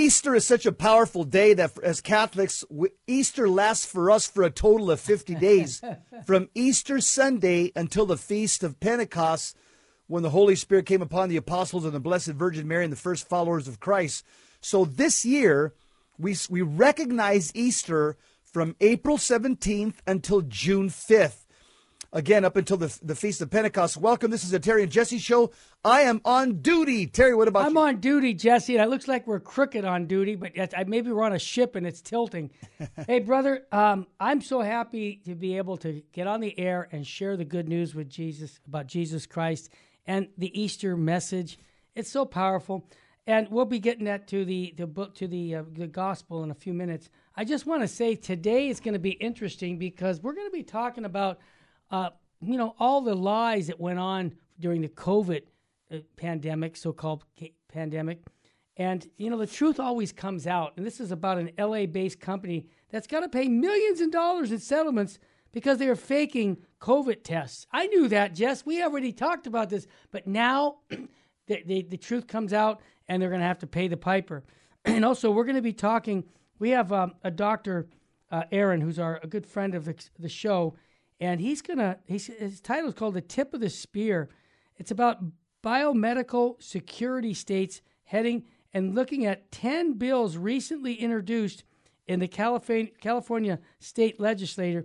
Easter is such a powerful day that as Catholics, Easter lasts for us for a total of 50 days from Easter Sunday until the Feast of Pentecost when the Holy Spirit came upon the apostles and the Blessed Virgin Mary and the first followers of Christ. So this year, we, we recognize Easter from April 17th until June 5th again up until the, the Feast of Pentecost. Welcome. This is a Terry and Jesse show. I am on duty. Terry, what about I'm you? on duty, Jesse. And it looks like we're crooked on duty, but maybe we're on a ship and it's tilting. hey, brother, um, I'm so happy to be able to get on the air and share the good news with Jesus about Jesus Christ and the Easter message. It's so powerful. And we'll be getting that to the, the book to the uh, the gospel in a few minutes. I just want to say today is going to be interesting because we're going to be talking about uh, you know, all the lies that went on during the COVID uh, pandemic, so called pandemic. And, you know, the truth always comes out. And this is about an LA based company that's got to pay millions of dollars in settlements because they are faking COVID tests. I knew that, Jess. We already talked about this. But now the, the, the truth comes out and they're going to have to pay the piper. And also, we're going to be talking. We have um, a doctor, uh, Aaron, who's our a good friend of the, the show and he's gonna. He's, his title is called "The Tip of the Spear." It's about biomedical security states heading and looking at ten bills recently introduced in the California, California state legislature,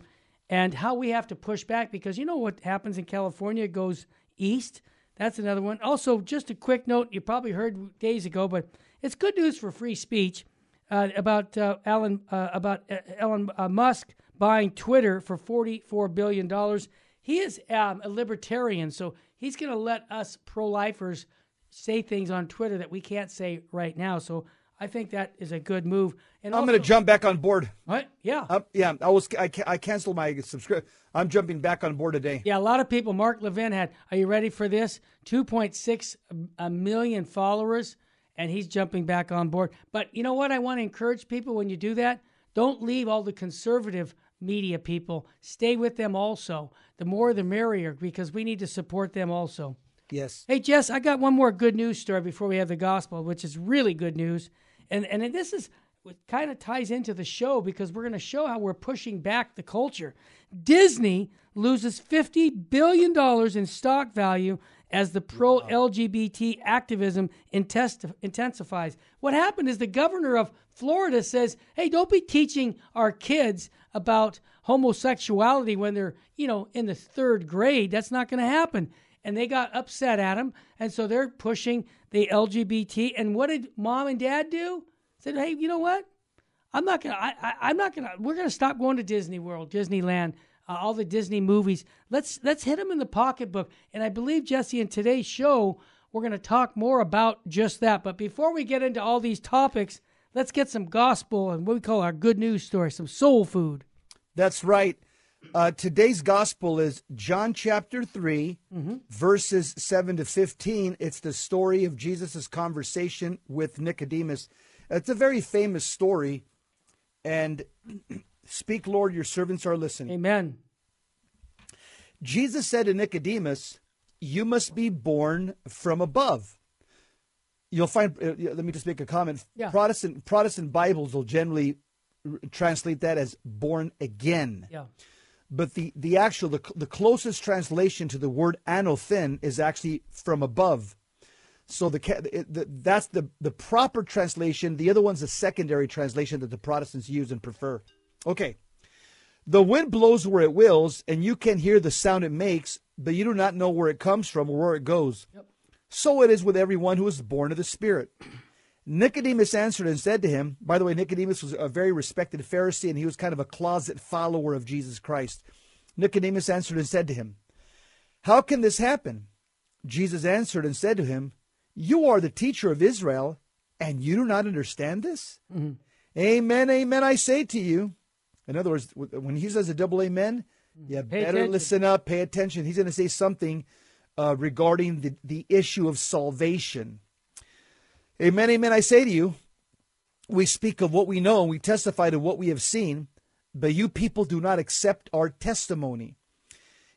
and how we have to push back because you know what happens in California goes east. That's another one. Also, just a quick note: you probably heard days ago, but it's good news for free speech uh, about uh, Alan uh, about uh, Elon uh, Musk buying Twitter for $44 billion. He is um, a libertarian, so he's going to let us pro lifers say things on Twitter that we can't say right now. So I think that is a good move. And I'm going to jump back on board. What? Yeah. Um, yeah. I was. I, I canceled my subscription. I'm jumping back on board today. Yeah. A lot of people. Mark Levin had. Are you ready for this? 2.6 million followers, and he's jumping back on board. But you know what? I want to encourage people when you do that. Don't leave all the conservative media people. Stay with them also. The more the merrier because we need to support them also. Yes. Hey Jess, I got one more good news story before we have the gospel, which is really good news. And and this is what kind of ties into the show because we're going to show how we're pushing back the culture. Disney loses 50 billion dollars in stock value as the pro LGBT activism intensifies. What happened is the governor of Florida says, "Hey, don't be teaching our kids about homosexuality when they're, you know, in the third grade. That's not going to happen. And they got upset at him. And so they're pushing the LGBT. And what did mom and dad do? Said, hey, you know what? I'm not going to, I'm not going to, we're going to stop going to Disney World, Disneyland, uh, all the Disney movies. Let's, let's hit them in the pocketbook. And I believe, Jesse, in today's show, we're going to talk more about just that. But before we get into all these topics, let's get some gospel and what we call our good news story, some soul food. That's right. Uh, today's gospel is John chapter 3, mm-hmm. verses 7 to 15. It's the story of Jesus' conversation with Nicodemus. It's a very famous story. And speak, Lord, your servants are listening. Amen. Jesus said to Nicodemus, You must be born from above you'll find. Uh, let me just make a comment. Yeah. Protestant Protestant Bibles will generally r- translate that as "born again." Yeah. But the the actual the, the closest translation to the word anothen is actually from above. So the, the that's the the proper translation. The other one's a secondary translation that the Protestants use and prefer. Okay. The wind blows where it wills, and you can hear the sound it makes, but you do not know where it comes from or where it goes. Yep. So it is with everyone who is born of the Spirit. Nicodemus answered and said to him, by the way, Nicodemus was a very respected Pharisee and he was kind of a closet follower of Jesus Christ. Nicodemus answered and said to him, How can this happen? Jesus answered and said to him, You are the teacher of Israel, and you do not understand this? Mm-hmm. Amen, amen, I say to you. In other words, when he says a double amen, you pay better attention. listen up, pay attention. He's going to say something uh, regarding the, the issue of salvation. Amen, amen. I say to you, we speak of what we know and we testify to what we have seen, but you people do not accept our testimony.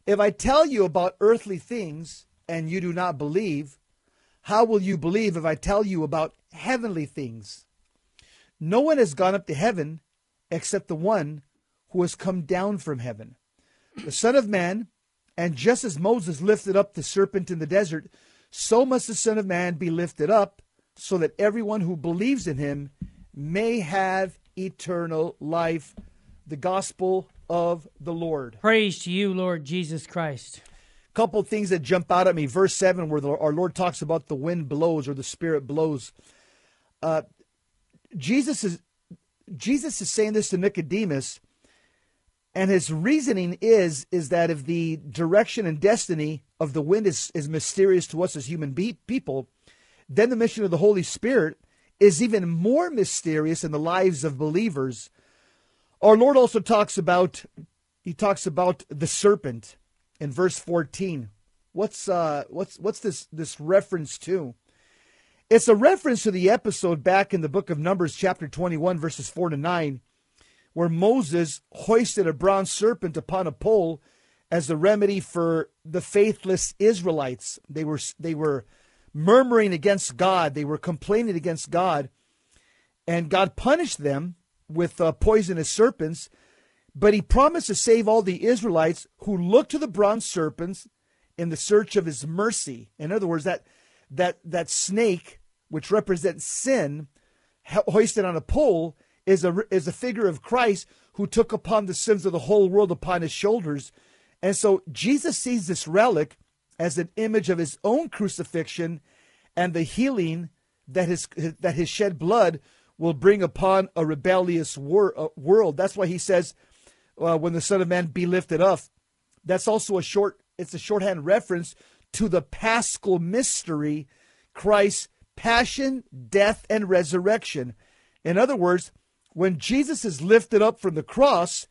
If I tell you about earthly things and you do not believe, how will you believe if I tell you about heavenly things? No one has gone up to heaven except the one who has come down from heaven, the Son of Man. And just as Moses lifted up the serpent in the desert, so must the Son of Man be lifted up, so that everyone who believes in him may have eternal life. The gospel of the Lord. Praise to you, Lord Jesus Christ. Couple things that jump out at me. Verse 7, where the, our Lord talks about the wind blows or the Spirit blows. Uh, Jesus is Jesus is saying this to Nicodemus, and his reasoning is is that if the direction and destiny of the wind is, is mysterious to us as human be- people, then the mission of the Holy Spirit is even more mysterious in the lives of believers. Our Lord also talks about he talks about the serpent in verse 14. What's uh what's what's this this reference to? It's a reference to the episode back in the book of Numbers, chapter 21, verses 4 to 9, where Moses hoisted a bronze serpent upon a pole as a remedy for the faithless Israelites. They were, they were murmuring against God, they were complaining against God, and God punished them with uh, poisonous serpents. But he promised to save all the Israelites who looked to the bronze serpents in the search of his mercy. In other words, that that that snake, which represents sin, hoisted on a pole, is a is a figure of Christ who took upon the sins of the whole world upon his shoulders. And so Jesus sees this relic as an image of his own crucifixion and the healing that his that his shed blood will bring upon a rebellious wor- uh, world. That's why he says, uh, "When the Son of Man be lifted up." That's also a short. It's a shorthand reference to the paschal mystery, Christ's passion, death, and resurrection. In other words, when Jesus is lifted up from the cross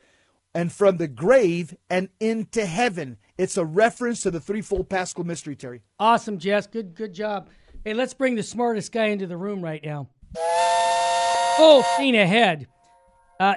and from the grave and into heaven, it's a reference to the threefold paschal mystery, Terry. Awesome, Jess. Good, good job. Hey, let's bring the smartest guy into the room right now. Full scene ahead. Uh,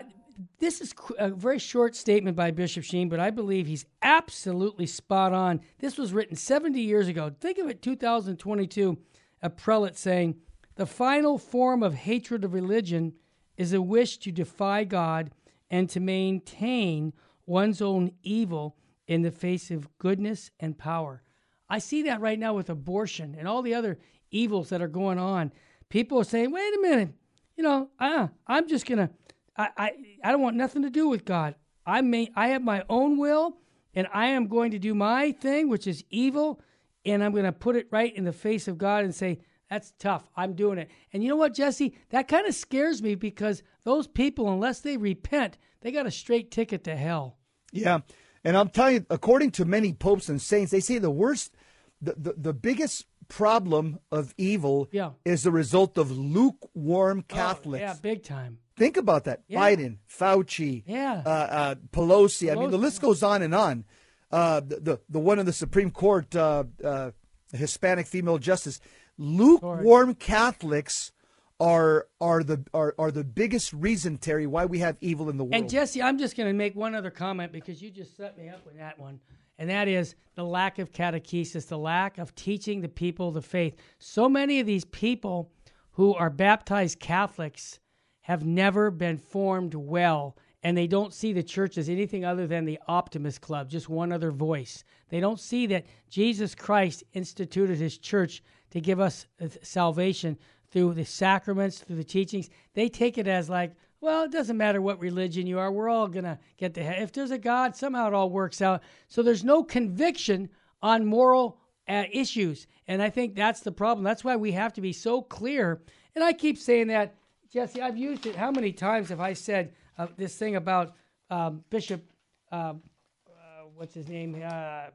this is a very short statement by Bishop Sheen, but I believe he's absolutely spot on. This was written 70 years ago. Think of it, 2022, a prelate saying, The final form of hatred of religion is a wish to defy God and to maintain one's own evil in the face of goodness and power. I see that right now with abortion and all the other evils that are going on. People are saying, wait a minute, you know, uh, I'm just going to I, I, don't want nothing to do with God. I may I have my own will and I am going to do my thing, which is evil, and I'm going to put it right in the face of God and say, that's tough. I'm doing it. And you know what, Jesse? That kind of scares me because those people, unless they repent, they got a straight ticket to hell. Yeah. And I'm telling you, according to many popes and saints, they say the worst, the, the, the biggest problem of evil yeah. is the result of lukewarm Catholics. Oh, yeah, big time. Think about that. Yeah. Biden, Fauci, yeah. uh, uh, Pelosi. Pelosi. I mean, the list goes on and on. Uh, the, the, one in the Supreme Court, uh, uh, Hispanic female justice. Lukewarm Catholics are are the are, are the biggest reason, Terry, why we have evil in the world. And Jesse, I'm just going to make one other comment because you just set me up with that one, and that is the lack of catechesis, the lack of teaching the people the faith. So many of these people who are baptized Catholics have never been formed well and they don't see the church as anything other than the optimist club, just one other voice. They don't see that Jesus Christ instituted his church to give us uh, salvation through the sacraments, through the teachings. They take it as like, well, it doesn't matter what religion you are, we're all going to get to heaven. If there's a God, somehow it all works out. So there's no conviction on moral uh, issues. And I think that's the problem. That's why we have to be so clear. And I keep saying that Jesse, I've used it. How many times have I said uh, this thing about um, Bishop, uh, uh, what's his name? Uh,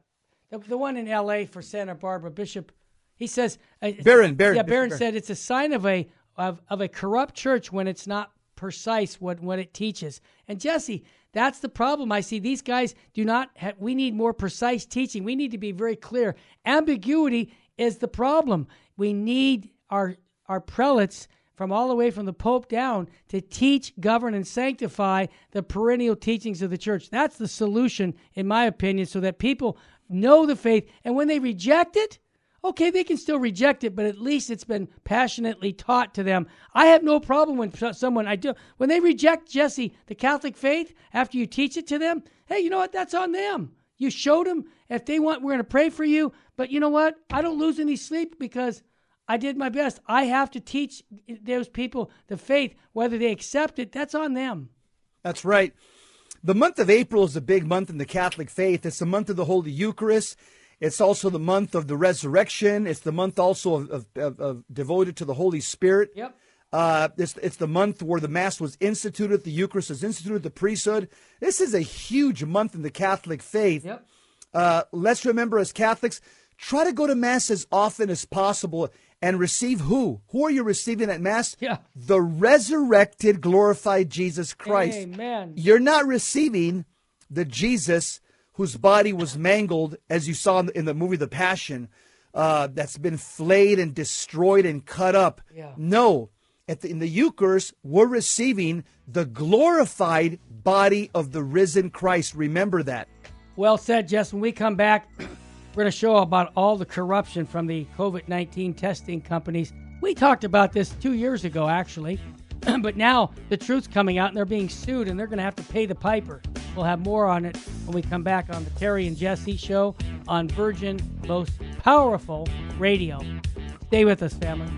the, the one in L.A. for Santa Barbara, Bishop. He says, uh, Barron, Barron, yeah, Barron Barron. said it's a sign of a of, of a corrupt church when it's not precise what what it teaches. And Jesse, that's the problem. I see these guys do not. Ha- we need more precise teaching. We need to be very clear. Ambiguity is the problem. We need our our prelates from all the way from the Pope down to teach, govern, and sanctify the perennial teachings of the church. That's the solution, in my opinion, so that people know the faith. And when they reject it, okay, they can still reject it, but at least it's been passionately taught to them. I have no problem when someone I do when they reject Jesse the Catholic faith after you teach it to them. Hey, you know what? That's on them. You showed them if they want, we're going to pray for you. But you know what? I don't lose any sleep because I did my best. I have to teach those people the faith, whether they accept it. That's on them. That's right. The month of April is a big month in the Catholic faith. It's the month of the Holy Eucharist. It's also the month of the resurrection. It's the month also of, of, of devoted to the Holy Spirit. Yep. Uh, it's, it's the month where the Mass was instituted, the Eucharist was instituted, the priesthood. This is a huge month in the Catholic faith. Yep. Uh, let's remember as Catholics, try to go to Mass as often as possible and receive who? Who are you receiving at Mass? Yeah. The resurrected, glorified Jesus Christ. Amen. You're not receiving the Jesus whose body was mangled, as you saw in the, in the movie The Passion, uh, that's been flayed and destroyed and cut up. Yeah. No. The, in the Eucharist, we're receiving the glorified body of the risen Christ. Remember that. Well said, Jess. When we come back, we're going to show about all the corruption from the COVID 19 testing companies. We talked about this two years ago, actually, but now the truth's coming out and they're being sued and they're going to have to pay the piper. We'll have more on it when we come back on the Terry and Jesse show on Virgin Most Powerful Radio. Stay with us, family.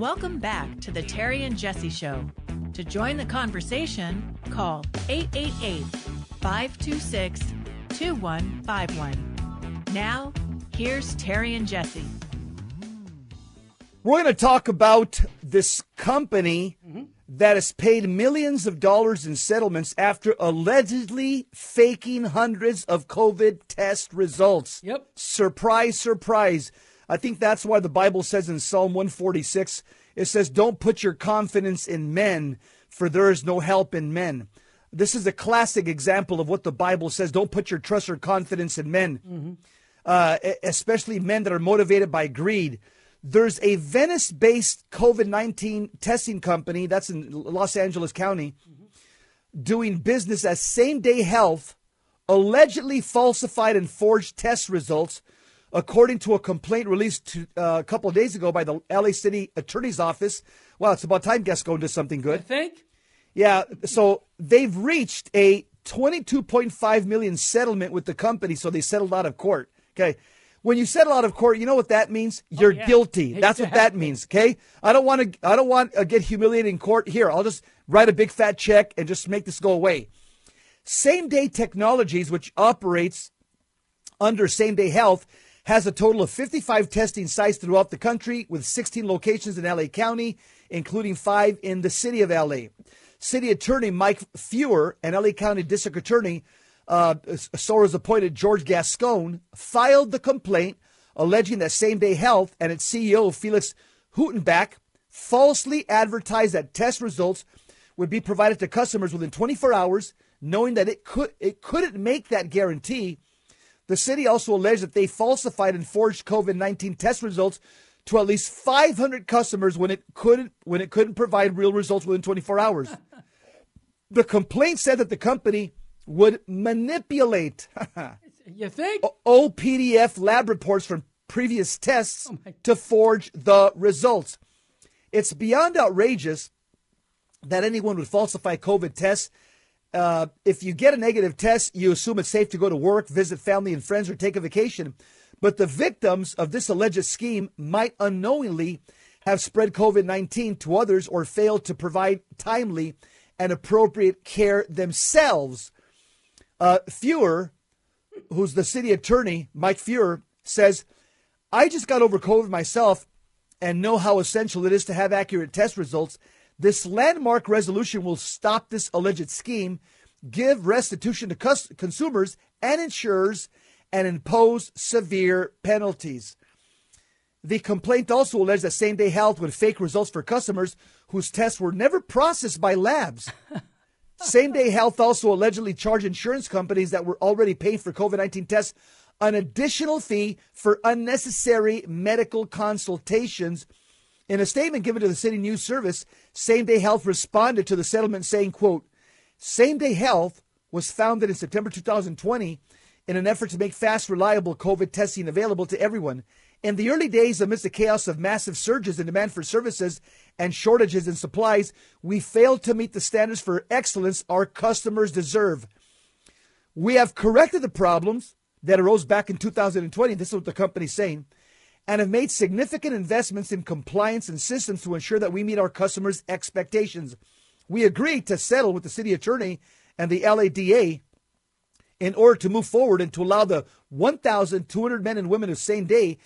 Welcome back to the Terry and Jesse Show. To join the conversation, call 888 526 2151. Now, here's Terry and Jesse. We're going to talk about this company Mm-hmm. that has paid millions of dollars in settlements after allegedly faking hundreds of COVID test results. Yep. Surprise, surprise. I think that's why the Bible says in Psalm 146, it says, Don't put your confidence in men, for there is no help in men. This is a classic example of what the Bible says. Don't put your trust or confidence in men, uh, e- especially men that are motivated by greed. There's a Venice based COVID 19 testing company, that's in Los Angeles County, doing business as same day health, allegedly falsified and forged test results, according to a complaint released to, uh, a couple of days ago by the LA City Attorney's Office. Wow, it's about time Guests go into something I good. think. Yeah, so they've reached a 22.5 million settlement with the company, so they settled out of court. Okay. When you settle out of court, you know what that means? You're Oh, yeah. guilty. That's what that means. Okay. I don't want to. I don't want to get humiliated in court. Here, I'll just write a big fat check and just make this go away. Same Day Technologies, which operates under Same Day Health, has a total of 55 testing sites throughout the country with 16 locations in LA County, including five in the city of LA. City Attorney Mike Feuer and LA County District Attorney, uh, so was appointed George Gascon, filed the complaint alleging that Same Day Health and its CEO Felix Hutenbach falsely advertised that test results would be provided to customers within 24 hours, knowing that it could it couldn't make that guarantee. The city also alleged that they falsified and forged COVID-19 test results to at least 500 customers when it couldn't when it couldn't provide real results within 24 hours. the complaint said that the company would manipulate You think? old PDF lab reports from previous tests oh to forge the results. It's beyond outrageous that anyone would falsify COVID tests. Uh, if you get a negative test, you assume it's safe to go to work, visit family and friends, or take a vacation. But the victims of this alleged scheme might unknowingly have spread COVID 19 to others or failed to provide timely and appropriate care themselves. Uh, Feuer, who's the city attorney, Mike Feuer, says, I just got over COVID myself and know how essential it is to have accurate test results. This landmark resolution will stop this alleged scheme, give restitution to cus- consumers and insurers, and impose severe penalties. The complaint also alleged that Same Day Health would fake results for customers whose tests were never processed by labs. Same Day Health also allegedly charged insurance companies that were already paying for COVID 19 tests an additional fee for unnecessary medical consultations. In a statement given to the City News Service, Same Day Health responded to the settlement saying, quote, Same Day Health was founded in September 2020 in an effort to make fast, reliable COVID testing available to everyone. In the early days, amidst the chaos of massive surges in demand for services and shortages in supplies, we failed to meet the standards for excellence our customers deserve. We have corrected the problems that arose back in 2020. This is what the company's saying and have made significant investments in compliance and systems to ensure that we meet our customers' expectations. We agreed to settle with the city attorney and the LADA in order to move forward and to allow the 1,200 men and women of same day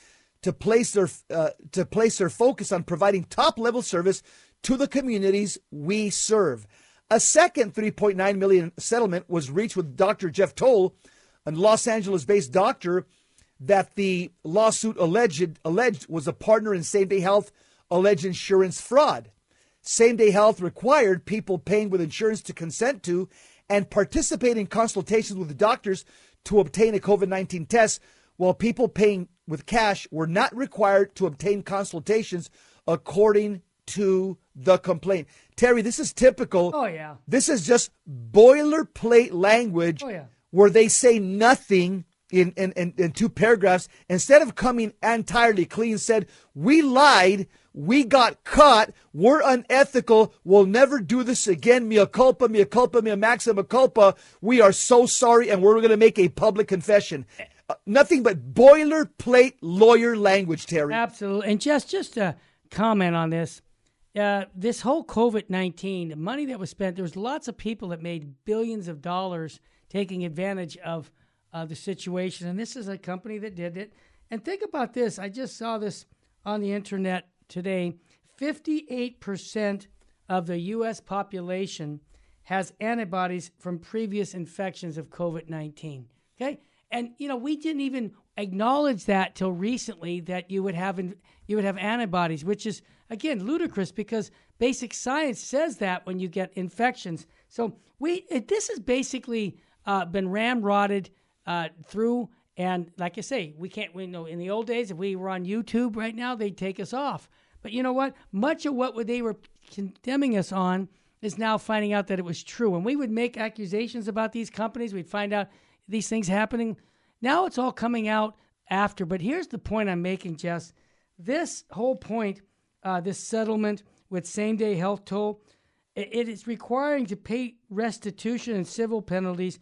to place their uh, to place their focus on providing top level service to the communities we serve. A second 3.9 million settlement was reached with Dr. Jeff Toll, a Los Angeles-based doctor that the lawsuit alleged alleged was a partner in Same Day Health alleged insurance fraud. Same Day Health required people paying with insurance to consent to and participate in consultations with the doctors to obtain a COVID 19 test, while people paying with cash were not required to obtain consultations according to the complaint. Terry, this is typical. Oh, yeah. This is just boilerplate language oh, yeah. where they say nothing in, in, in, in two paragraphs, instead of coming entirely clean, said, We lied, we got caught, we're unethical, we'll never do this again. Mea culpa, mea culpa, mea maxima culpa. We are so sorry, and we're going to make a public confession. Uh, nothing but boilerplate lawyer language, Terry. Absolutely. And just just a comment on this. Uh, this whole COVID 19, the money that was spent, there was lots of people that made billions of dollars taking advantage of uh, the situation. And this is a company that did it. And think about this I just saw this on the internet today 58% of the U.S. population has antibodies from previous infections of COVID 19. Okay? And, you know, we didn't even acknowledge that till recently that you would have you would have antibodies, which is again ludicrous because basic science says that when you get infections. So we it, this has basically uh, been ramrodded uh, through. And like I say, we can't. We know in the old days, if we were on YouTube right now, they'd take us off. But you know what? Much of what they were condemning us on is now finding out that it was true. And we would make accusations about these companies. We'd find out these things happening. Now it's all coming out after. But here's the point I'm making, Jess. This whole point, uh, this settlement with same day health toll, it, it is requiring to pay restitution and civil penalties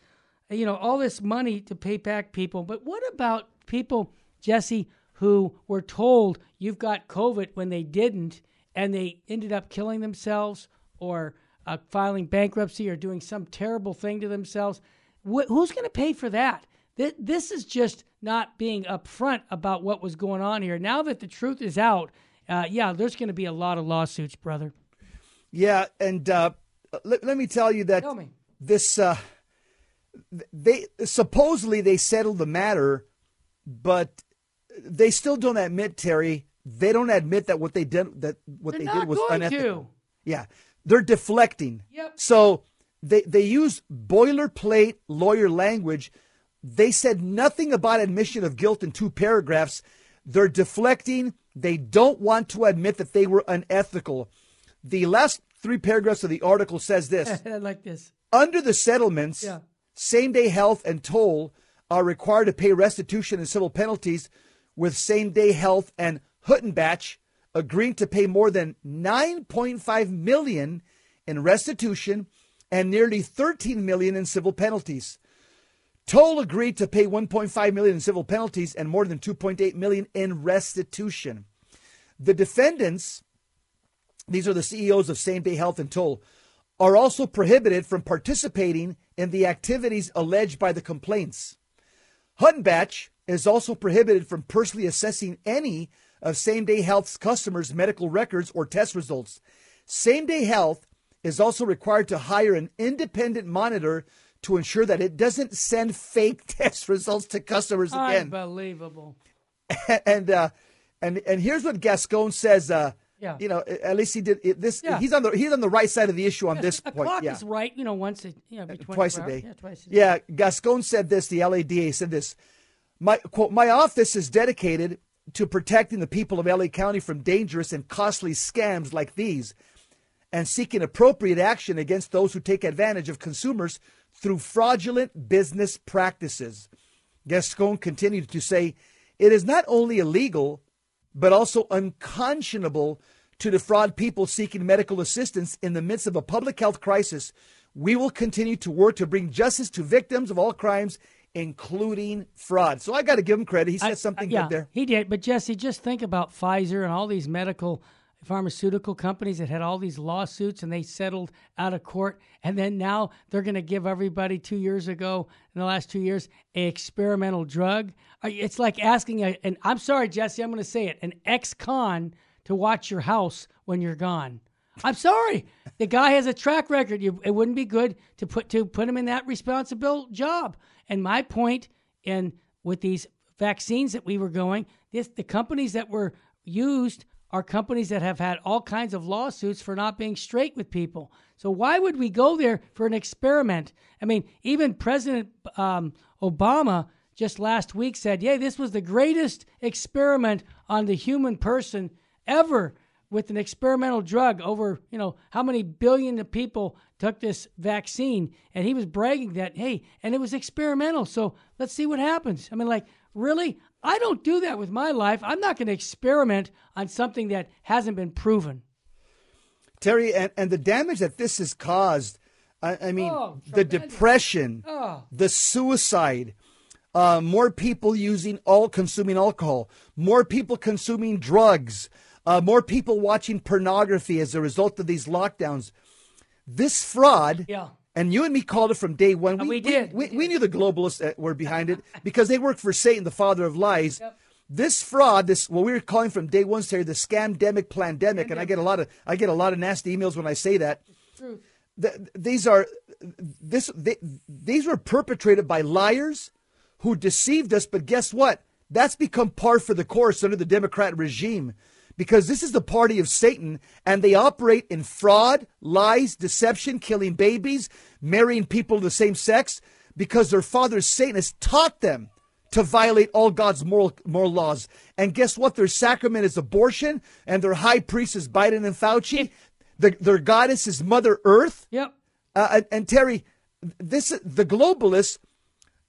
you know, all this money to pay back people. But what about people, Jesse, who were told you've got COVID when they didn't, and they ended up killing themselves or uh, filing bankruptcy or doing some terrible thing to themselves? Wh- who's going to pay for that? Th- this is just not being upfront about what was going on here. Now that the truth is out, uh, yeah, there's going to be a lot of lawsuits, brother. Yeah, and uh, let, let me tell you that tell this uh, they supposedly they settled the matter, but they still don't admit Terry. They don't admit that what they did that what They're they did was unethical. To. Yeah, they're deflecting. Yep. So they they use boilerplate lawyer language. They said nothing about admission of guilt in two paragraphs. They're deflecting. They don't want to admit that they were unethical. The last three paragraphs of the article says this. I like this. Under the settlements, yeah. Same day health and toll are required to pay restitution and civil penalties, with same day health and Huttenbach agreeing to pay more than 9.5 million in restitution and nearly 13 million in civil penalties. Toll agreed to pay 1.5 million in civil penalties and more than 2.8 million in restitution. The defendants, these are the CEOs of Same Day Health and Toll, are also prohibited from participating in the activities alleged by the complaints. Huttenbach is also prohibited from personally assessing any of Same Day Health's customers' medical records or test results. Same Day Health is also required to hire an independent monitor to ensure that it doesn't send fake test results to customers again. Unbelievable. and uh, and and here's what Gascon says. Uh, yeah. You know, at least he did it, this. Yeah. He's on the he's on the right side of the issue on Yes, this a point. clock yeah. is right, you know, once a you know, every uh, twice a 24 hours. day. Yeah, twice a day. Yeah, Gascon said this. The LADA said this. My quote: My office is dedicated to protecting the people of LA County from dangerous and costly scams like these, and seeking appropriate action against those who take advantage of consumers through fraudulent business practices. Gascon continued to say, It is not only illegal, but also unconscionable to defraud people seeking medical assistance in the midst of a public health crisis. We will continue to work to bring justice to victims of all crimes, including fraud. So I got to give him credit. He said I- something yeah, good there. He did. But Jesse, just think about Pfizer and all these medical pharmaceutical companies that had all these lawsuits and they settled out of court. And then now they're going to give everybody two years ago, in the last two years, a experimental drug. It's like asking a, and I'm sorry, Jesse, I'm going to say it, an ex con to watch your house when you're gone. I'm sorry. The guy has a track record. You, it wouldn't be good to put to put him in that responsible job. And my point in with these vaccines that we were going, this the companies that were used are companies that have had all kinds of lawsuits for not being straight with people. So why would we go there for an experiment? I mean, even President um, Obama just last week said, "Yeah, this was the greatest experiment on the human person ever." with an experimental drug over you know how many billion of people took this vaccine. And he was bragging that hey and it was experimental. So let's see what happens. I mean like really? I don't do that with my life. I'm not going to experiment on something that hasn't been proven. Terry, and, and the damage that this has caused, I, I mean, Oh, the depression, Oh. the suicide, uh, more people using all consuming alcohol, more people consuming drugs, uh, more people watching pornography as a result of these lockdowns. This fraud, Yeah. and you and me called it from day one. we did. We, We we knew the globalists were behind it because they work for Satan, the father of lies. Yep. This fraud, this what we were calling from day one, Terry, the scamdemic, plandemic, and I get a lot of I get a lot of nasty emails when I say that. Truth. Th- these are this they, these were perpetrated by liars who deceived us. But guess what? That's become par for the course under the Democrat regime because this is the party of Satan and they operate in fraud, lies, deception, killing babies, marrying people of the same sex because their father Satan has taught them to violate all God's moral moral laws. And guess what? Their sacrament is abortion, and their high priest is Biden and Fauci. The, their goddess is Mother Earth. yep Uh, and, and Terry, this the globalists.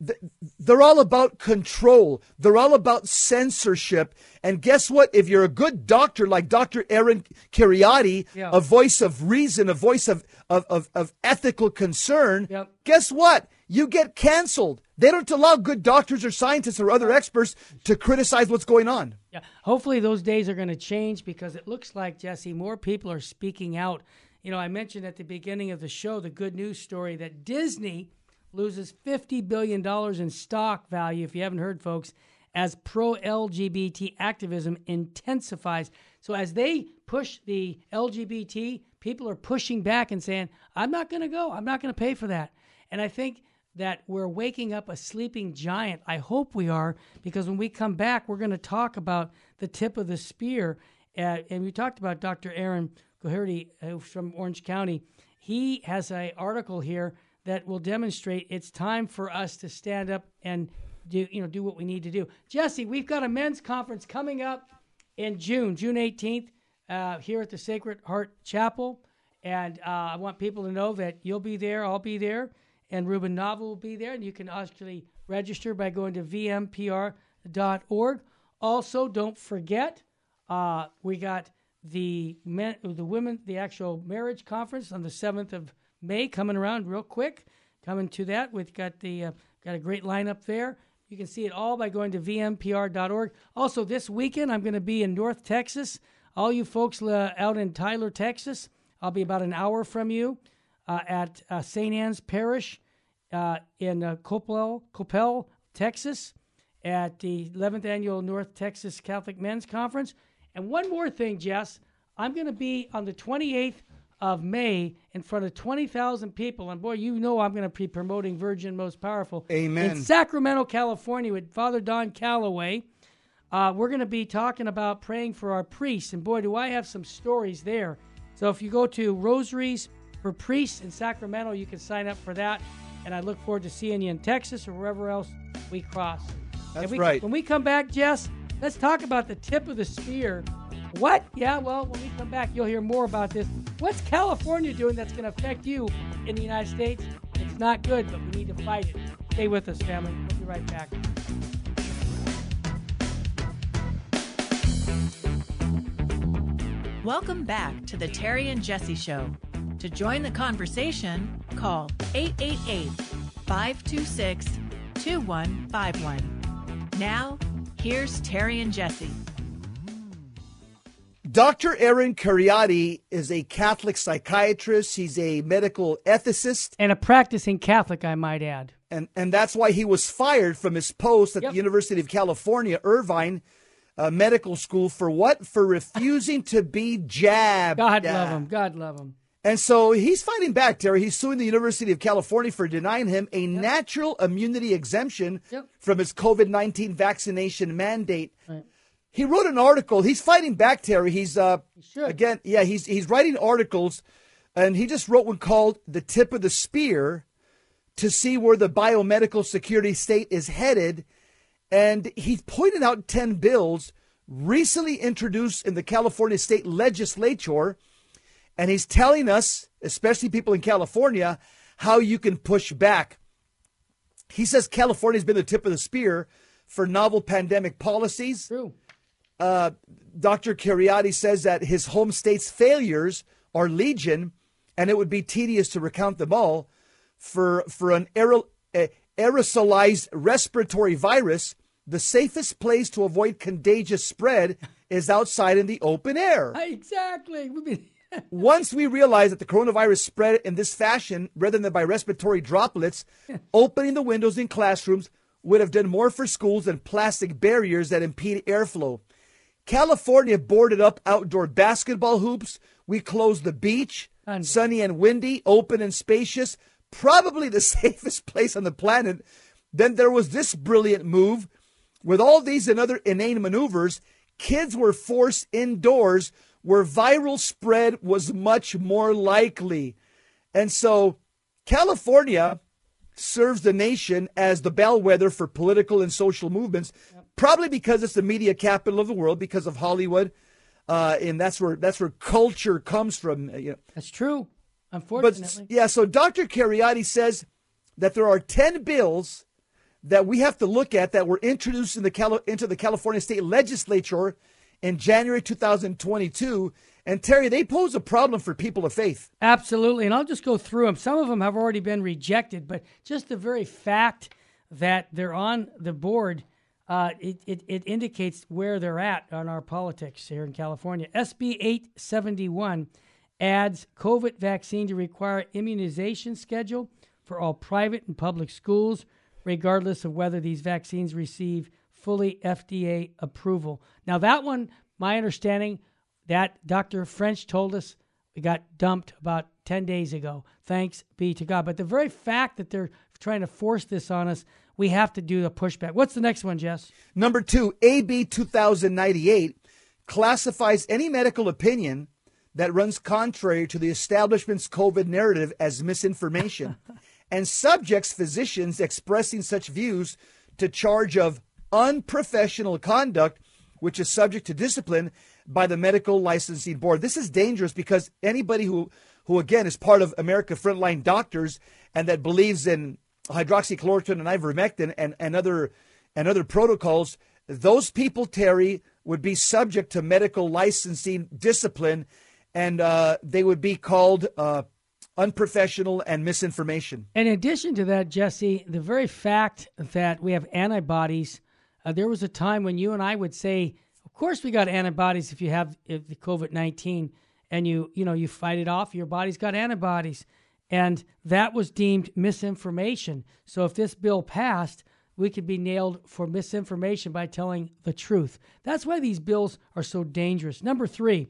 Th- They're all about control. They're all about censorship. And guess what? If you're a good doctor like Dr. Aaron Kheriaty, Yeah. a voice of reason, a voice of, of, of, of ethical concern, Yep. guess what? You get canceled. They don't allow good doctors or scientists or other experts to criticize what's going on. Yeah, hopefully those days are going to change because it looks like Jesse, more people are speaking out. You know, I mentioned at the beginning of the show the good news story that Disney loses fifty billion dollars in stock value. If you haven't heard, folks, as pro LGBT activism intensifies. So as they push the LGBT, people are pushing back and saying, "I'm not going to go. I'm not going to pay for that." And I think that we're waking up a sleeping giant. I hope we are, because when we come back, we're going to talk about the tip of the spear. Uh, and we talked about Dr. Aaron Kheriaty uh, from Orange County. He has an article here that will demonstrate it's time for us to stand up and do you know do what we need to do. Jesse, we've got a men's conference coming up in June, June 18th, uh, here at the Sacred Heart Chapel. And uh, I want people to know that you'll be there, I'll be there, and Ruben Nava will be there. And you can actually register by going to vmpr.org. Also, don't forget, uh, we got the men, the women, the actual marriage conference on the 7th of May coming around real quick. Coming to that, we've got the uh, got a great lineup there. You can see it all by going to vmpr.org. Also, this weekend I'm going to be in North Texas. All you folks uh, out in Tyler, Texas, I'll be about an hour from you uh, at uh, St. Anne's Parish uh, in uh, Coppell, Coppell, Texas, at the 11th annual North Texas Catholic Men's Conference. And one more thing, Jess, I'm going to be on the 28th of May in front of 20,000 people. And boy, you know I'm going to be promoting Virgin Most Powerful. Amen. In Sacramento, California, with Father Don Calloway. Uh, we're going to be talking about praying for our priests. And boy, do I have some stories there. So if you go to Rosaries for Priests in Sacramento, you can sign up for that. And I look forward to seeing you in Texas or wherever else we cross. That's we- right. When we come back, Jess, let's talk about the tip of the spear. What? Yeah, well, when we come back, you'll hear more about this. What's California doing that's going to affect you in the United States? It's not good, but we need to fight it. Stay with us, family. We'll be right back. Welcome back to the Terry and Jesse Show. To join the conversation, call 888 526 2151. Now, here's Terry and Jesse. Dr. Aaron Kheriaty is a Catholic psychiatrist. He's a medical ethicist. And a practicing Catholic, I might add. And, and that's why he was fired from his post at Yep. the University of California, Irvine uh, Medical School for what? For refusing to be jabbed. God love him. God love him. And so he's fighting back, Terry. He's suing the University of California for denying him a natural immunity exemption Yep. from his COVID 19 vaccination mandate. Right. He wrote an article. He's fighting back, Terry. He's uh should. again, yeah, he's he's writing articles, and he just wrote one called "The Tip of the Spear" to see where the biomedical security state is headed, and he pointed out ten bills recently introduced in the California state legislature, and he's telling us, especially people in California, how you can push back. He says California's been the tip of the spear for novel pandemic policies. True. Uh, Dr. Kheriaty says that his home state's failures are legion, and it would be tedious to recount them all. For for an aerosolized respiratory virus, the safest place to avoid contagious spread is outside in the open air. Exactly. Once we realized that the coronavirus spread in this fashion rather than by respiratory droplets, opening the windows in classrooms would have done more for schools than plastic barriers that impede airflow. California boarded up outdoor basketball hoops. We closed the beach, Unbelievable. sunny and windy, open and spacious, probably the safest place on the planet. Then there was this brilliant move. With all these and other inane maneuvers, kids were forced indoors where viral spread was much more likely. And so California serves the nation as the bellwether for political and social movements, probably because it's the media capital of the world, because of Hollywood. Uh, and that's where that's where culture comes from. uh, You know. That's true. Unfortunately, But yeah, so Dr. Kheriaty says that there are 10 bills that we have to look at that were introduced in the Cali- into the California state legislature in January 2022. And Terry, they pose a problem for people of faith. Absolutely. And I'll just go through them. Some of them have already been rejected, but just the very fact that they're on the board, uh, it, it, it indicates where they're at on our politics here in California. SB 871 adds COVID vaccine to require immunization schedule for all private and public schools, regardless of whether these vaccines receive fully FDA approval. Now, that one, my understanding, that Dr. French told us we got dumped about 10 days ago. Thanks be to God. But the very fact that they're trying to force this on us, we have to do a pushback. What's the next one, Jess? Number two, AB 2098 classifies any medical opinion that runs contrary to the establishment's COVID narrative as misinformation and subjects physicians expressing such views to charge of unprofessional conduct, which is subject to discipline by the medical licensing board. This is dangerous because anybody who, who again is part of America Frontline Doctors and that believes in hydroxychloroquine and ivermectin and, and other and other protocols, those people, Terry, would be subject to medical licensing discipline, and uh, they would be called uh, unprofessional and misinformation. In addition to that, Jesse, the very fact that we have antibodies, uh, there was a time when you and I would say, of course we got antibodies if you have the COVID-19 and you, you know, you fight it off, your body's got antibodies. And that was deemed misinformation. So if this bill passed, we could be nailed for misinformation by telling the truth. That's why these bills are so dangerous. Number three,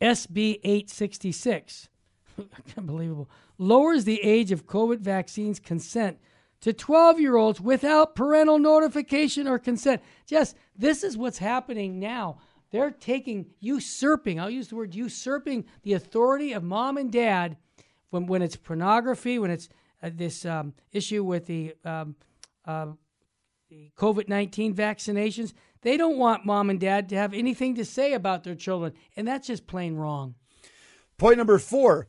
SB 866. Unbelievable. Lowers the age of COVID vaccines consent to 12 year olds without parental notification or consent. Jess, this is what's happening now. They're taking, usurping, I'll use the word usurping the authority of mom and dad when, when it's pornography, when it's uh, this um, issue with the, um, uh, the COVID 19 vaccinations. They don't want mom and dad to have anything to say about their children. And that's just plain wrong. Point number four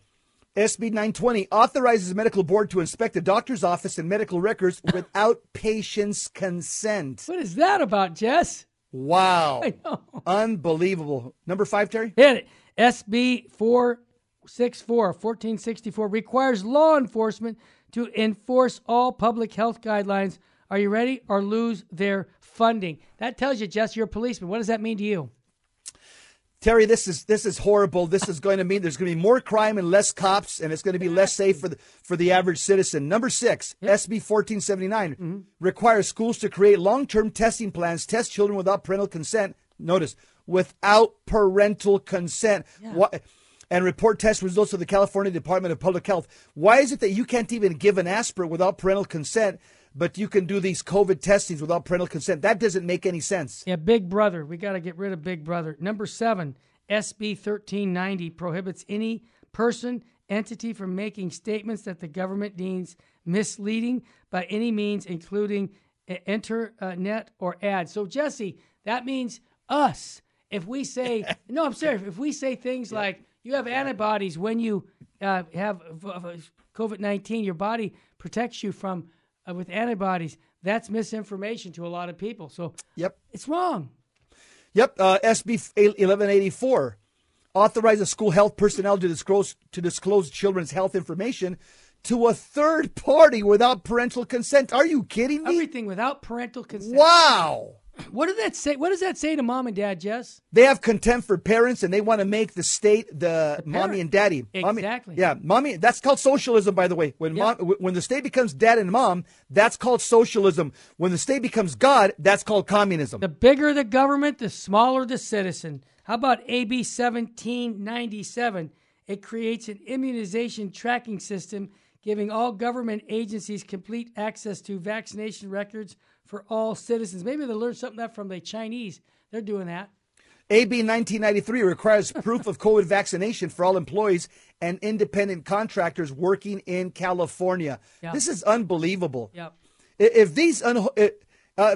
SB 920 authorizes the medical board to inspect a doctor's office and medical records without patient's consent. What is that about, Jess? Wow. I know. Unbelievable. Number five, Terry? Hit it. SB 464, 1464 requires law enforcement to enforce all public health guidelines. Are you ready? Or lose their funding. That tells you, Jess, you're a policeman. What does that mean to you? Terry, this is this is horrible. This is going to mean there's going to be more crime and less cops, and it's going to be less safe for the for the average citizen. Number six, SB 1479 mm-hmm. requires schools to create long-term testing plans, test children without parental consent. Notice without parental consent. What, and report test results to the California Department of Public Health. Why is it that you can't even give an aspirin without parental consent, but you can do these COVID testings without parental consent? That doesn't make any sense. Yeah, Big Brother. We got to get rid of Big Brother. Number seven, SB 1390 prohibits any person, entity from making statements that the government deems misleading by any means, including internet or ads. So, Jesse, that means us. If we say, no, I'm serious. If we say things like, you have antibodies when you uh, have COVID 19, your body protects you from uh, with antibodies. That's misinformation to a lot of people. So, Yep. it's wrong. Yep, uh, SB 1184 authorizes school health personnel to disclose to disclose children's health information to a third party without parental consent. Are you kidding me? Everything without parental consent. Wow. What does that say? What does that say to mom and dad, Jess? They have contempt for parents and they want to make the state the, mommy and daddy. Mommy- Exactly. yeah, mommy. That's called socialism, by the way. When Yeah. mom, when the state becomes dad and mom, that's called socialism. When the state becomes God, that's called communism. The bigger the government, the smaller the citizen. How about AB 1797? It creates an immunization tracking system giving all government agencies complete access to vaccination records for all citizens. Maybe they learned something that from the Chinese. They're doing that. AB 1993 requires proof of COVID vaccination for all employees and independent contractors working in California. Yeah. This is unbelievable. Yep. If these, un- uh, uh,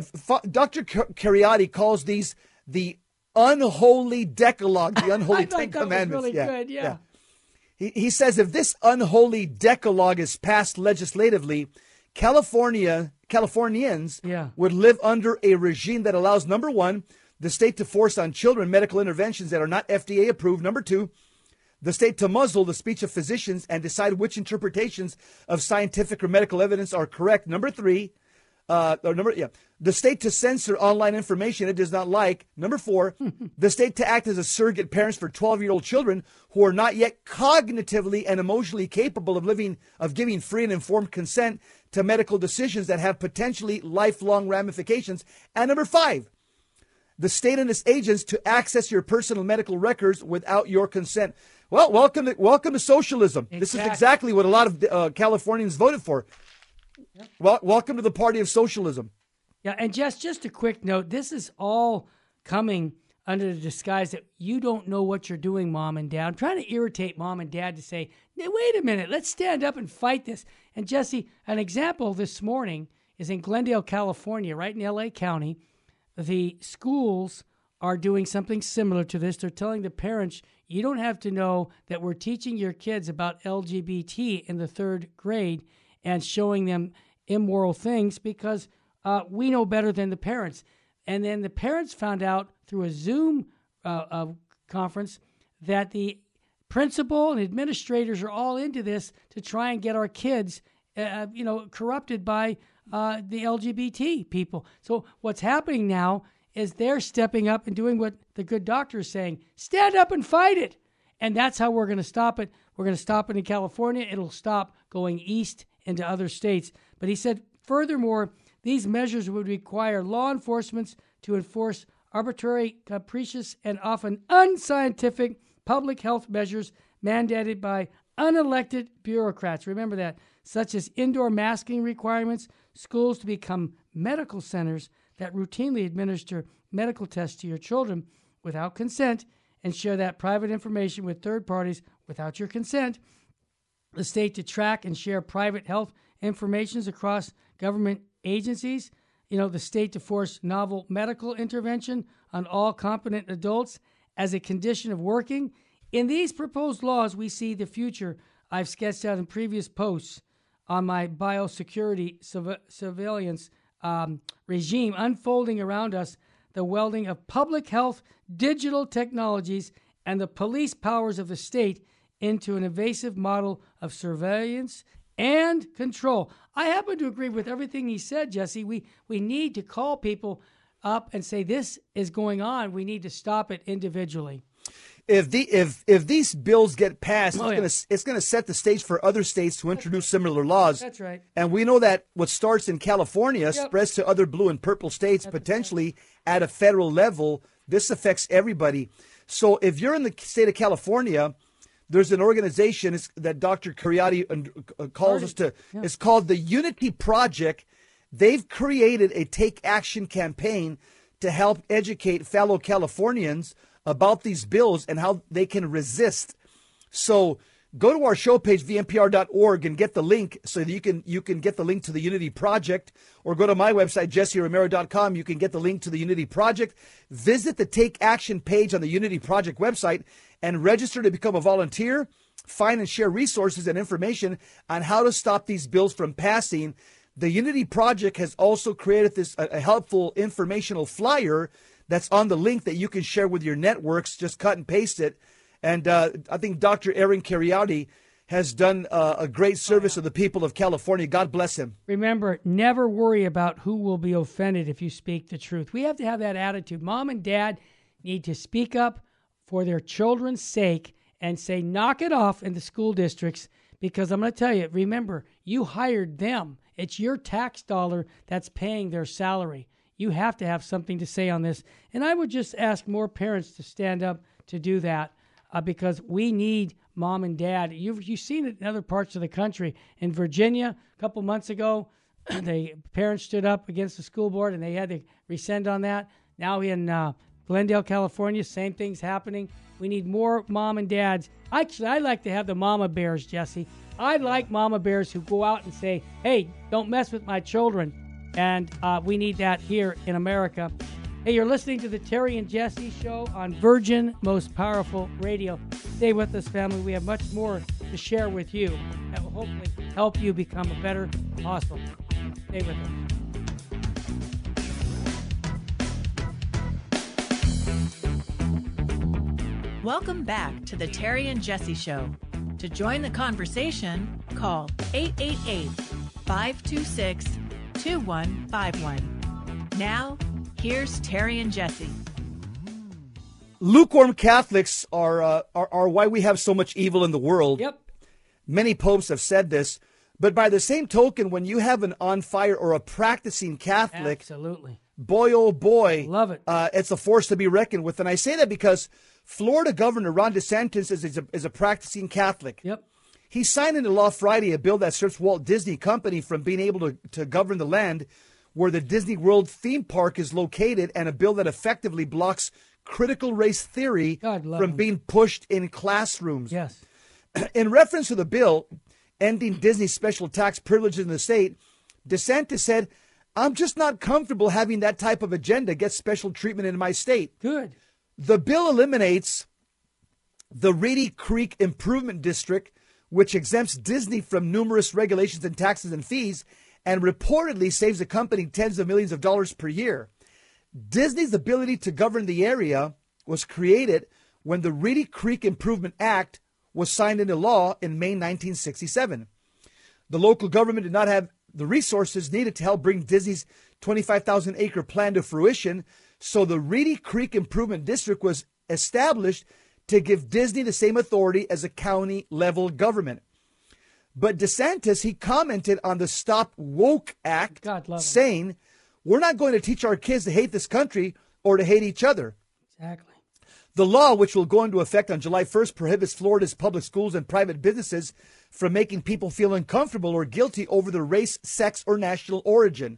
Dr. Car- Kheriaty calls these the unholy Decalogue, the unholy Ten Commandments. really good, yeah. He, he says if this unholy Decalogue is passed legislatively, California Californians Yeah. would live under a regime that allows number one, the state to force on children medical interventions that are not FDA approved. Number two, the state to muzzle the speech of physicians and decide which interpretations of scientific or medical evidence are correct. Number three, uh, or number yeah, the state to censor online information it does not like. Number four, the state to act as a surrogate parents for 12-year-old children who are not yet cognitively and emotionally capable of living of giving free and informed consent to medical decisions that have potentially lifelong ramifications. And number five, the state and its agents to access your personal medical records without your consent. Well, welcome to welcome to socialism. This is Exactly. exactly what a lot of uh, Californians voted for. Well, welcome to the party of socialism. Yeah, and just just a quick note: this is all coming under the disguise that you don't know what you're doing, mom and dad. I'm trying to irritate mom and dad to say, "Hey, "Wait a minute, let's stand up and fight this." And Jesse, an example this morning is in Glendale, California, right in L.A. County. The schools are doing something similar to this. They're telling the parents, "You don't have to know that we're teaching your kids about LGBT in the third grade and showing them immoral things because." uh, we know better than the parents. And then the parents found out through a Zoom uh, uh, conference that the principal and administrators are all into this to try and get our kids, uh, you know, corrupted by uh, the LGBT people. So what's happening now is they're stepping up and doing what the good doctor is saying: stand up and fight it. And that's how we're going to stop it. We're going to stop it in California. It'll stop going east into other states. But he said, furthermore, these measures would require law enforcement to enforce arbitrary, capricious, and often unscientific public health measures mandated by unelected bureaucrats. Remember that, such as indoor masking requirements, schools to become medical centers that routinely administer medical tests to your children without consent and share that private information with third parties without your consent the state to track and share private health informations across government agencies, you know, the state to force novel medical intervention on all competent adults as a condition of working. In these proposed laws, we see the future I've sketched out in previous posts on my biosecurity surveillance um, regime unfolding around us, the welding of public health, digital technologies, and the police powers of the state into an invasive model of surveillance and control. I happen to agree with everything he said, Jesse. We we need to call people up and say this is going on. We need to stop it individually if the if if these bills get passed, oh, it's yeah. gonna it's gonna set the stage for other states to introduce similar laws. That's right. And we know that what starts in California yep. spreads to other blue and purple states, That's potentially right. at a federal level. This affects everybody. So if you're in the state of California, there's an organization that Dr. Kheriaty uh, calls us to. Yeah. It's called the Unity Project. They've created a take action campaign to help educate fellow Californians about these bills and how they can resist. So go to our show page vmpr.org and get the link so that you can you can get the link to the unity project or go to my website jesseromero.com you can get the link to the unity project visit the take action page on the unity project website and register to become a volunteer find and share resources and information on how to stop these bills from passing the unity project has also created this a, a helpful informational flyer that's on the link that you can share with your networks. Just cut and paste it. And uh, I think Dr. Aaron Kheriaty has done uh, a great service to the people of California. God bless him. Remember, never worry about who will be offended if you speak the truth. We have to have that attitude. Mom and dad need to speak up for their children's sake and say, knock it off in the school districts because I'm going to tell you, remember, you hired them. It's your tax dollar that's paying their salary. You have to have something to say on this. And I would just ask more parents to stand up to do that uh, because we need mom and dad. You've, you've seen it in other parts of the country. In Virginia, a couple months ago, the parents stood up against the school board and they had to rescind on that. Now in uh, Glendale, California, same thing's happening. We need more mom and dads. Actually, I like to have the mama bears, Jesse. I like mama bears who go out and say, hey, don't mess with my children. And uh, we need that here in America. Hey, you're listening to the Terry and Jesse show on Virgin Most Powerful Radio. Stay with us, family. We have much more to share with you that will hopefully help you become a better apostle. Stay with us. Welcome back to the Terry and Jesse Show. To join the conversation, call 888 526 2151. Now, here's Terry and Jesse. Lukewarm Catholics are, uh, are, are why we have so much evil in the world. Yep. Many popes have said this. But by the same token, when you have an on fire or a practicing Catholic, absolutely, boy oh boy, love it. Uh, it's a force to be reckoned with, and I say that because Florida Governor Ron DeSantis is, is, a, is a practicing Catholic. Yep. He signed into law Friday a bill that strips Walt Disney Company from being able to, to govern the land where the Disney World theme park is located, and a bill that effectively blocks critical race theory from him. being pushed in classrooms. Yes. In reference to the bill ending Disney's special tax privileges in the state, DeSantis said, I'm just not comfortable having that type of agenda get special treatment in my state. Good. The bill eliminates the Reedy Creek Improvement District which exempts Disney from numerous regulations and taxes and fees and reportedly saves the company tens of millions of dollars per year. Disney's ability to govern the area was created when the Reedy Creek Improvement Act was signed into law in May 1967. The local government did not have the resources needed to help bring Disney's 25,000 acre plan to fruition, so the Reedy Creek Improvement District was established to give Disney the same authority as a county level government. But DeSantis, he commented on the Stop Woke Act, saying, We're not going to teach our kids to hate this country or to hate each other. Exactly. The law, which will go into effect on July 1st, prohibits Florida's public schools and private businesses from making people feel uncomfortable or guilty over their race, sex, or national origin.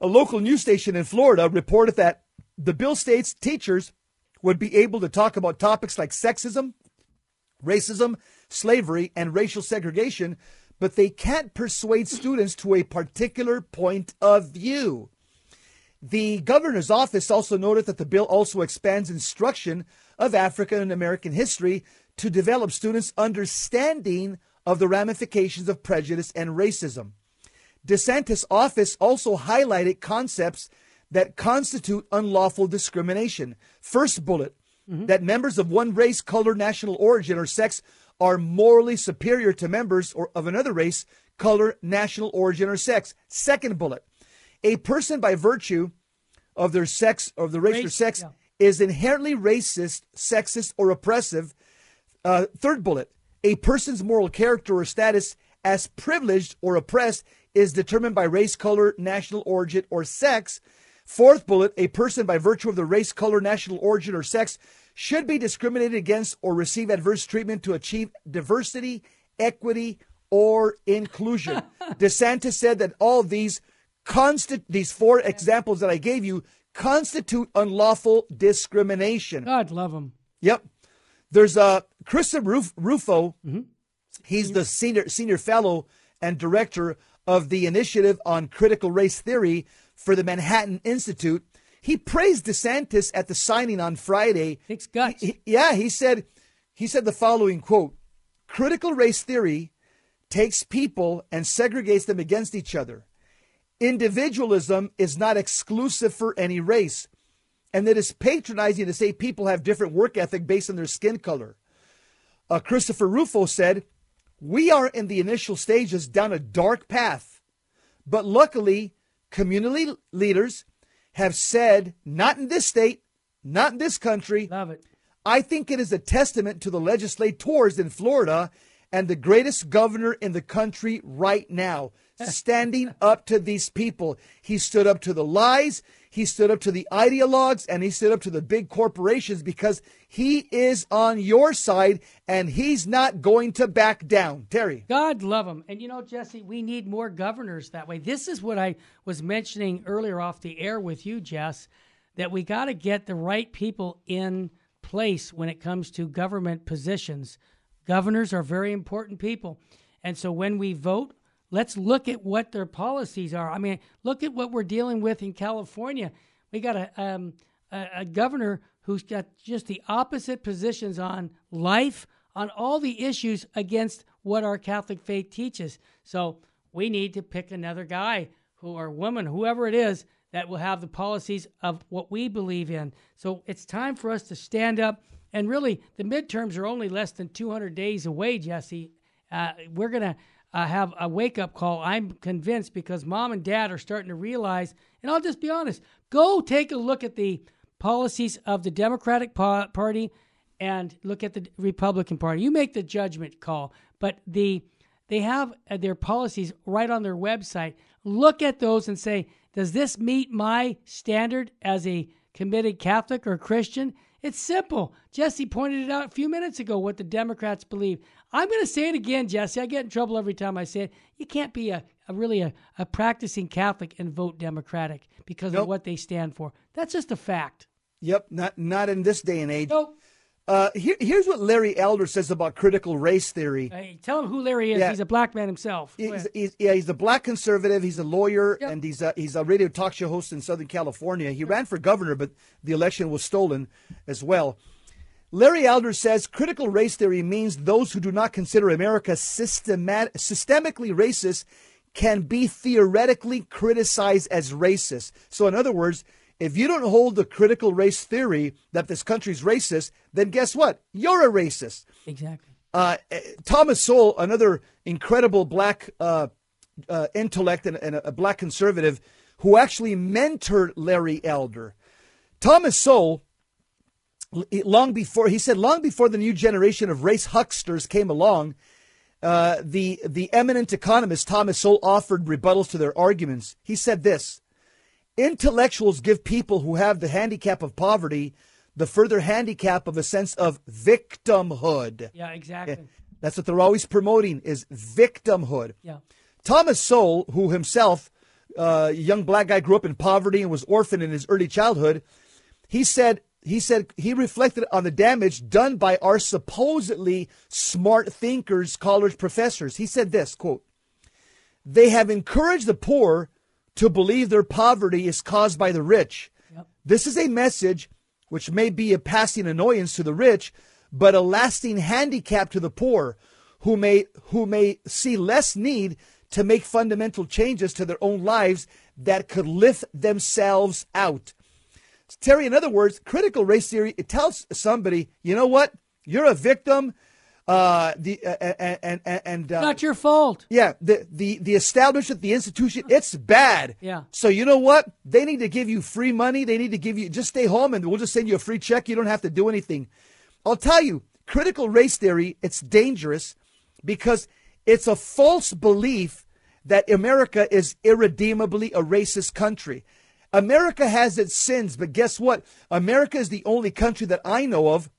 A local news station in Florida reported that the bill states teachers would be able to talk about topics like sexism, racism, slavery, and racial segregation, but they can't persuade students to a particular point of view. The governor's office also noted that the bill also expands instruction of African and American history to develop students' understanding of the ramifications of prejudice and racism. DeSantis' office also highlighted concepts that constitute unlawful discrimination. First bullet mm-hmm. that members of one race, color, national origin, or sex are morally superior to members or of another race, color, national origin, or sex. Second bullet a person by virtue of their sex, of the race, race or sex, yeah. is inherently racist, sexist, or oppressive. Uh, third bullet a person's moral character or status as privileged or oppressed is determined by race, color, national origin, or sex. Fourth bullet, a person by virtue of the race, color, national origin, or sex should be discriminated against or receive adverse treatment to achieve diversity, equity, or inclusion. DeSantis said that all these constant these four examples that I gave you constitute unlawful discrimination. God love them. Yep. There's a uh, Chris Rufo. Mm-hmm. He's the senior senior fellow and director of the Initiative on Critical Race Theory for the Manhattan Institute. He praised DeSantis at the signing on Friday. Thanks, guts. He, yeah, he said he said the following quote: "Critical race theory takes people and segregates them against each other. Individualism is not exclusive for any race, and it is patronizing to say people have different work ethic based on their skin color." Uh, Christopher Rufo said, "We are in the initial stages down a dark path, but luckily." Community leaders have said, not in this state, not in this country. Love it. I think it is a testament to the legislators in Florida and the greatest governor in the country right now, standing up to these people. He stood up to the lies, he stood up to the ideologues, and he stood up to the big corporations because he is on your side and he's not going to back down. Terry. God love him. And you know, Jesse, we need more governors that way. This is what I was mentioning earlier off the air with you, Jess, that we got to get the right people in place when it comes to government positions Governors are very important people. And so when we vote, let's look at what their policies are. I mean, look at what we're dealing with in California. We got a, um, a, a governor who's got just the opposite positions on life, on all the issues against what our Catholic faith teaches. So we need to pick another guy who or woman, whoever it is, that will have the policies of what we believe in. So it's time for us to stand up and really, the midterms are only less than 200 days away, Jesse. Uh, we're going to uh, have a wake up call, I'm convinced, because mom and dad are starting to realize, and I'll just be honest go take a look at the policies of the Democratic Party and look at the Republican Party. You make the judgment call, but the they have uh, their policies right on their website. Look at those and say, does this meet my standard as a committed Catholic or Christian? It's simple. Jesse pointed it out a few minutes ago what the Democrats believe. I'm going to say it again, Jesse. I get in trouble every time I say it. You can't be a, a really a, a, practicing Catholic and vote Democratic because nope. of what they stand for. That's just a fact. Yep, not not in this day and age. Nope. Uh, here, here's what Larry Elder says about critical race theory. Hey, tell him who Larry is. Yeah. He's a black man himself. He's, he's, yeah, he's a black conservative. He's a lawyer, yep. and he's a, he's a radio talk show host in Southern California. He yep. ran for governor, but the election was stolen as well. Larry Elder says critical race theory means those who do not consider America systemat- systemically racist can be theoretically criticized as racist. So, in other words, if you don't hold the critical race theory that this country's racist, then guess what? You're a racist. Exactly. Uh, eh, Thomas Sowell, another incredible black uh, uh, intellect and, and, a black conservative who actually mentored Larry Elder. Thomas Sowell, long before, he said, long before the new generation of race hucksters came along, uh, the, the eminent economist Thomas Sowell offered rebuttals to their arguments. He said this Intellectuals give people who have the handicap of poverty the further handicap of a sense of victimhood. Yeah, exactly. That's what they're always promoting is victimhood. Yeah. Thomas Sowell, who himself, uh, a young black guy, grew up in poverty and was orphaned in his early childhood, he said he said he reflected on the damage done by our supposedly smart thinkers, college professors. He said this quote, They have encouraged the poor to believe their poverty is caused by the rich. Yep. This is a message which may be a passing annoyance to the rich, but a lasting handicap to the poor, who may who may see less need to make fundamental changes to their own lives that could lift themselves out. Terry, in other words, critical race theory it tells somebody, you know what, you're a victim. Uh, the uh, and and and uh, not your fault. Yeah, the the the establishment, the institution, it's bad. Yeah. So you know what? They need to give you free money. They need to give you just stay home, and we'll just send you a free check. You don't have to do anything. I'll tell you, critical race theory, it's dangerous because it's a false belief that America is irredeemably a racist country. America has its sins, but guess what? America is the only country that I know of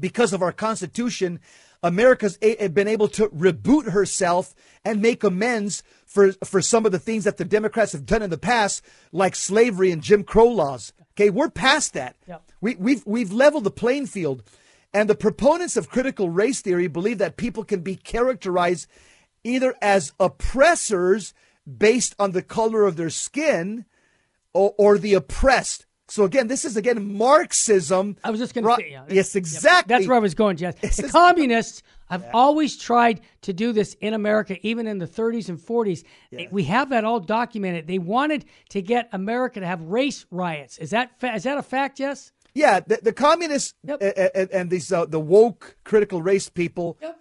because of our Constitution, America's a- been able to reboot herself and make amends for, for some of the things that the Democrats have done in the past, like slavery and Jim Crow laws. Okay, we're past that. Yep. We, we've, we've leveled the playing field. And the proponents of critical race theory believe that people can be characterized either as oppressors based on the color of their skin or, or the oppressed so again, this is again Marxism. I was just going to say, yeah, yes, exactly. That's where I was going, Jess. The communists have yeah. always tried to do this in America, even in the 30s and 40s. Yeah. We have that all documented. They wanted to get America to have race riots. Is that fa- is that a fact, Jess? Yeah, the, the communists yep. and, and, these uh, the woke critical race people. Yep.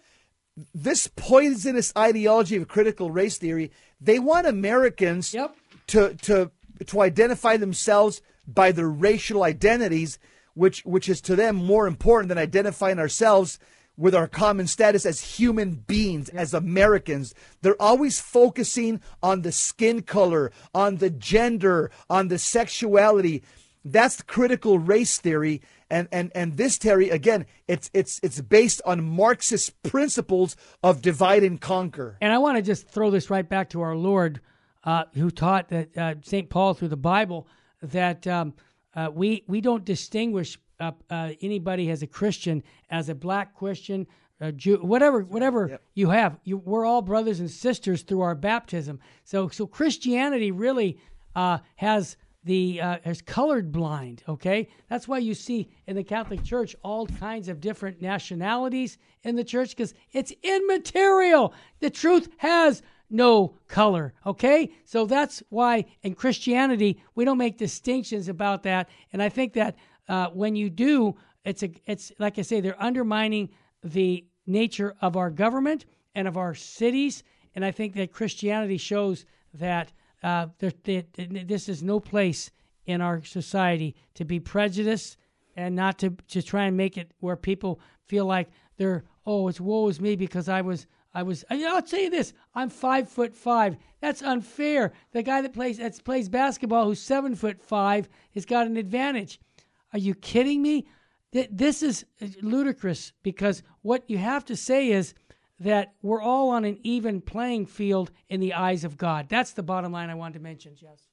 This poisonous ideology of critical race theory, they want Americans yep. to to to identify themselves by their racial identities, which which is to them more important than identifying ourselves with our common status as human beings, as Americans. They're always focusing on the skin color, on the gender, on the sexuality. That's critical race theory. And, and, and this, Terry, again, it's, it's, it's based on Marxist principles of divide and conquer. And I want to just throw this right back to our Lord, uh, who taught that uh, St. Paul through the Bible that um, uh, we we don't distinguish uh, uh, anybody as a Christian as a black Christian, a Jew, whatever whatever yep. you have. You, we're all brothers and sisters through our baptism. So so Christianity really uh, has the uh, has colored blind. Okay, that's why you see in the Catholic Church all kinds of different nationalities in the church because it's immaterial. The truth has no color. Okay? So that's why in Christianity, we don't make distinctions about that. And I think that uh, when you do, it's, a, it's like I say, they're undermining the nature of our government and of our cities. And I think that Christianity shows that uh, this is no place in our society to be prejudiced and not to, to try and make it where people feel like they're, oh, it's woe is me because I was I was. I'll tell you this: I'm five foot five. That's unfair. The guy that plays that plays basketball, who's seven foot five, has got an advantage. Are you kidding me? This is ludicrous because what you have to say is that we're all on an even playing field in the eyes of God. That's the bottom line I wanted to mention, Jess.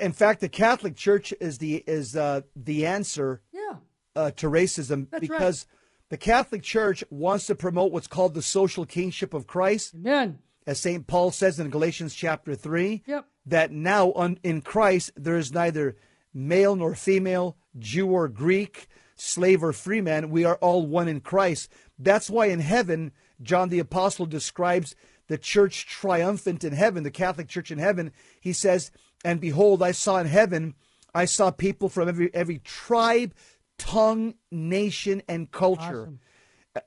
In fact, the Catholic Church is the is uh, the answer yeah. uh, to racism That's because right. The Catholic Church wants to promote what's called the social kingship of Christ. Amen. As St. Paul says in Galatians chapter 3, yep. that now in Christ there is neither male nor female, Jew or Greek, slave or free man. We are all one in Christ. That's why in heaven, John the Apostle describes the church triumphant in heaven, the Catholic Church in heaven. He says, And behold, I saw in heaven, I saw people from every, every tribe, tongue, nation, and culture. Awesome.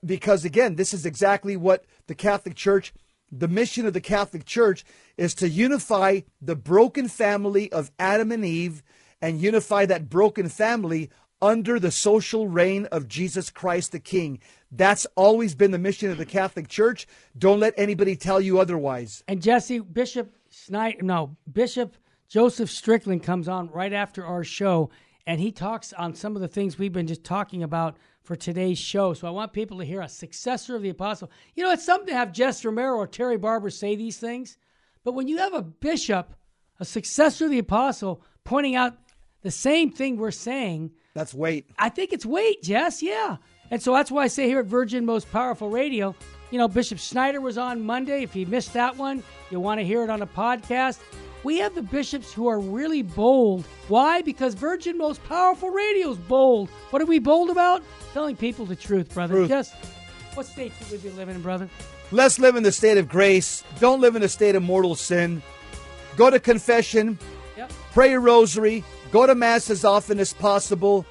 Because again, this is exactly what the Catholic Church, the mission of the Catholic Church is to unify the broken family of Adam and Eve and unify that broken family under the social reign of Jesus Christ the King. That's always been the mission of the Catholic Church. Don't let anybody tell you otherwise. And Jesse, Bishop Schneider, no, Bishop Joseph Strickland comes on right after our show and he talks on some of the things we've been just talking about for today's show. So I want people to hear a successor of the apostle. You know, it's something to have Jess Romero or Terry Barber say these things, but when you have a bishop, a successor of the apostle, pointing out the same thing we're saying, that's weight. I think it's weight, Jess. Yeah. And so that's why I say here at Virgin Most Powerful Radio, you know, Bishop Schneider was on Monday. If you missed that one, you'll want to hear it on a podcast. We have the bishops who are really bold. Why? Because Virgin Most Powerful Radio is bold. What are we bold about? Telling people the truth, brother. Truth. Just What state would you live in, brother? Let's live in the state of grace. Don't live in a state of mortal sin. Go to confession. Yep. Pray your rosary. Go to Mass as often as possible.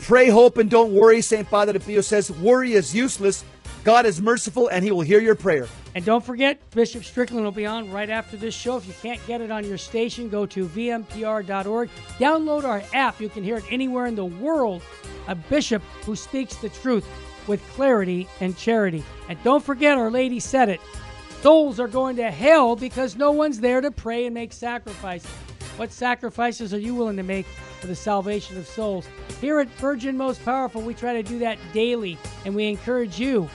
Pray, hope, and don't worry. St. Father de Pio says, worry is useless. God is merciful and he will hear your prayer. And don't forget, Bishop Strickland will be on right after this show. If you can't get it on your station, go to vmpr.org. Download our app. You can hear it anywhere in the world. A bishop who speaks the truth with clarity and charity. And don't forget, Our Lady said it souls are going to hell because no one's there to pray and make sacrifices. What sacrifices are you willing to make for the salvation of souls? Here at Virgin Most Powerful, we try to do that daily, and we encourage you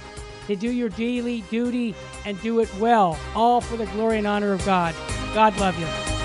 to do your daily duty and do it well, all for the glory and honor of God. God love you.